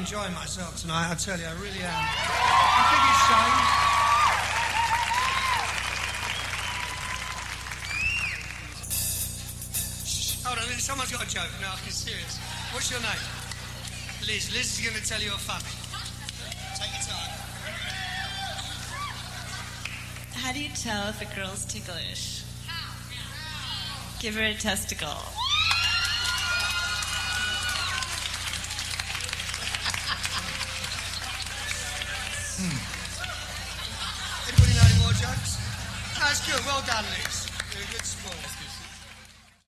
enjoying myself tonight. I tell you, I really am. I think it's shame. Shh, Hold on, someone's got a joke. No, I'm serious. What's your name? Liz. Liz is going to tell you a funny. Take your time. How do you tell if a girl's ticklish? Give her a testicle. Anybody know any more jokes? That's good. Well done, Liz. You're a good sport.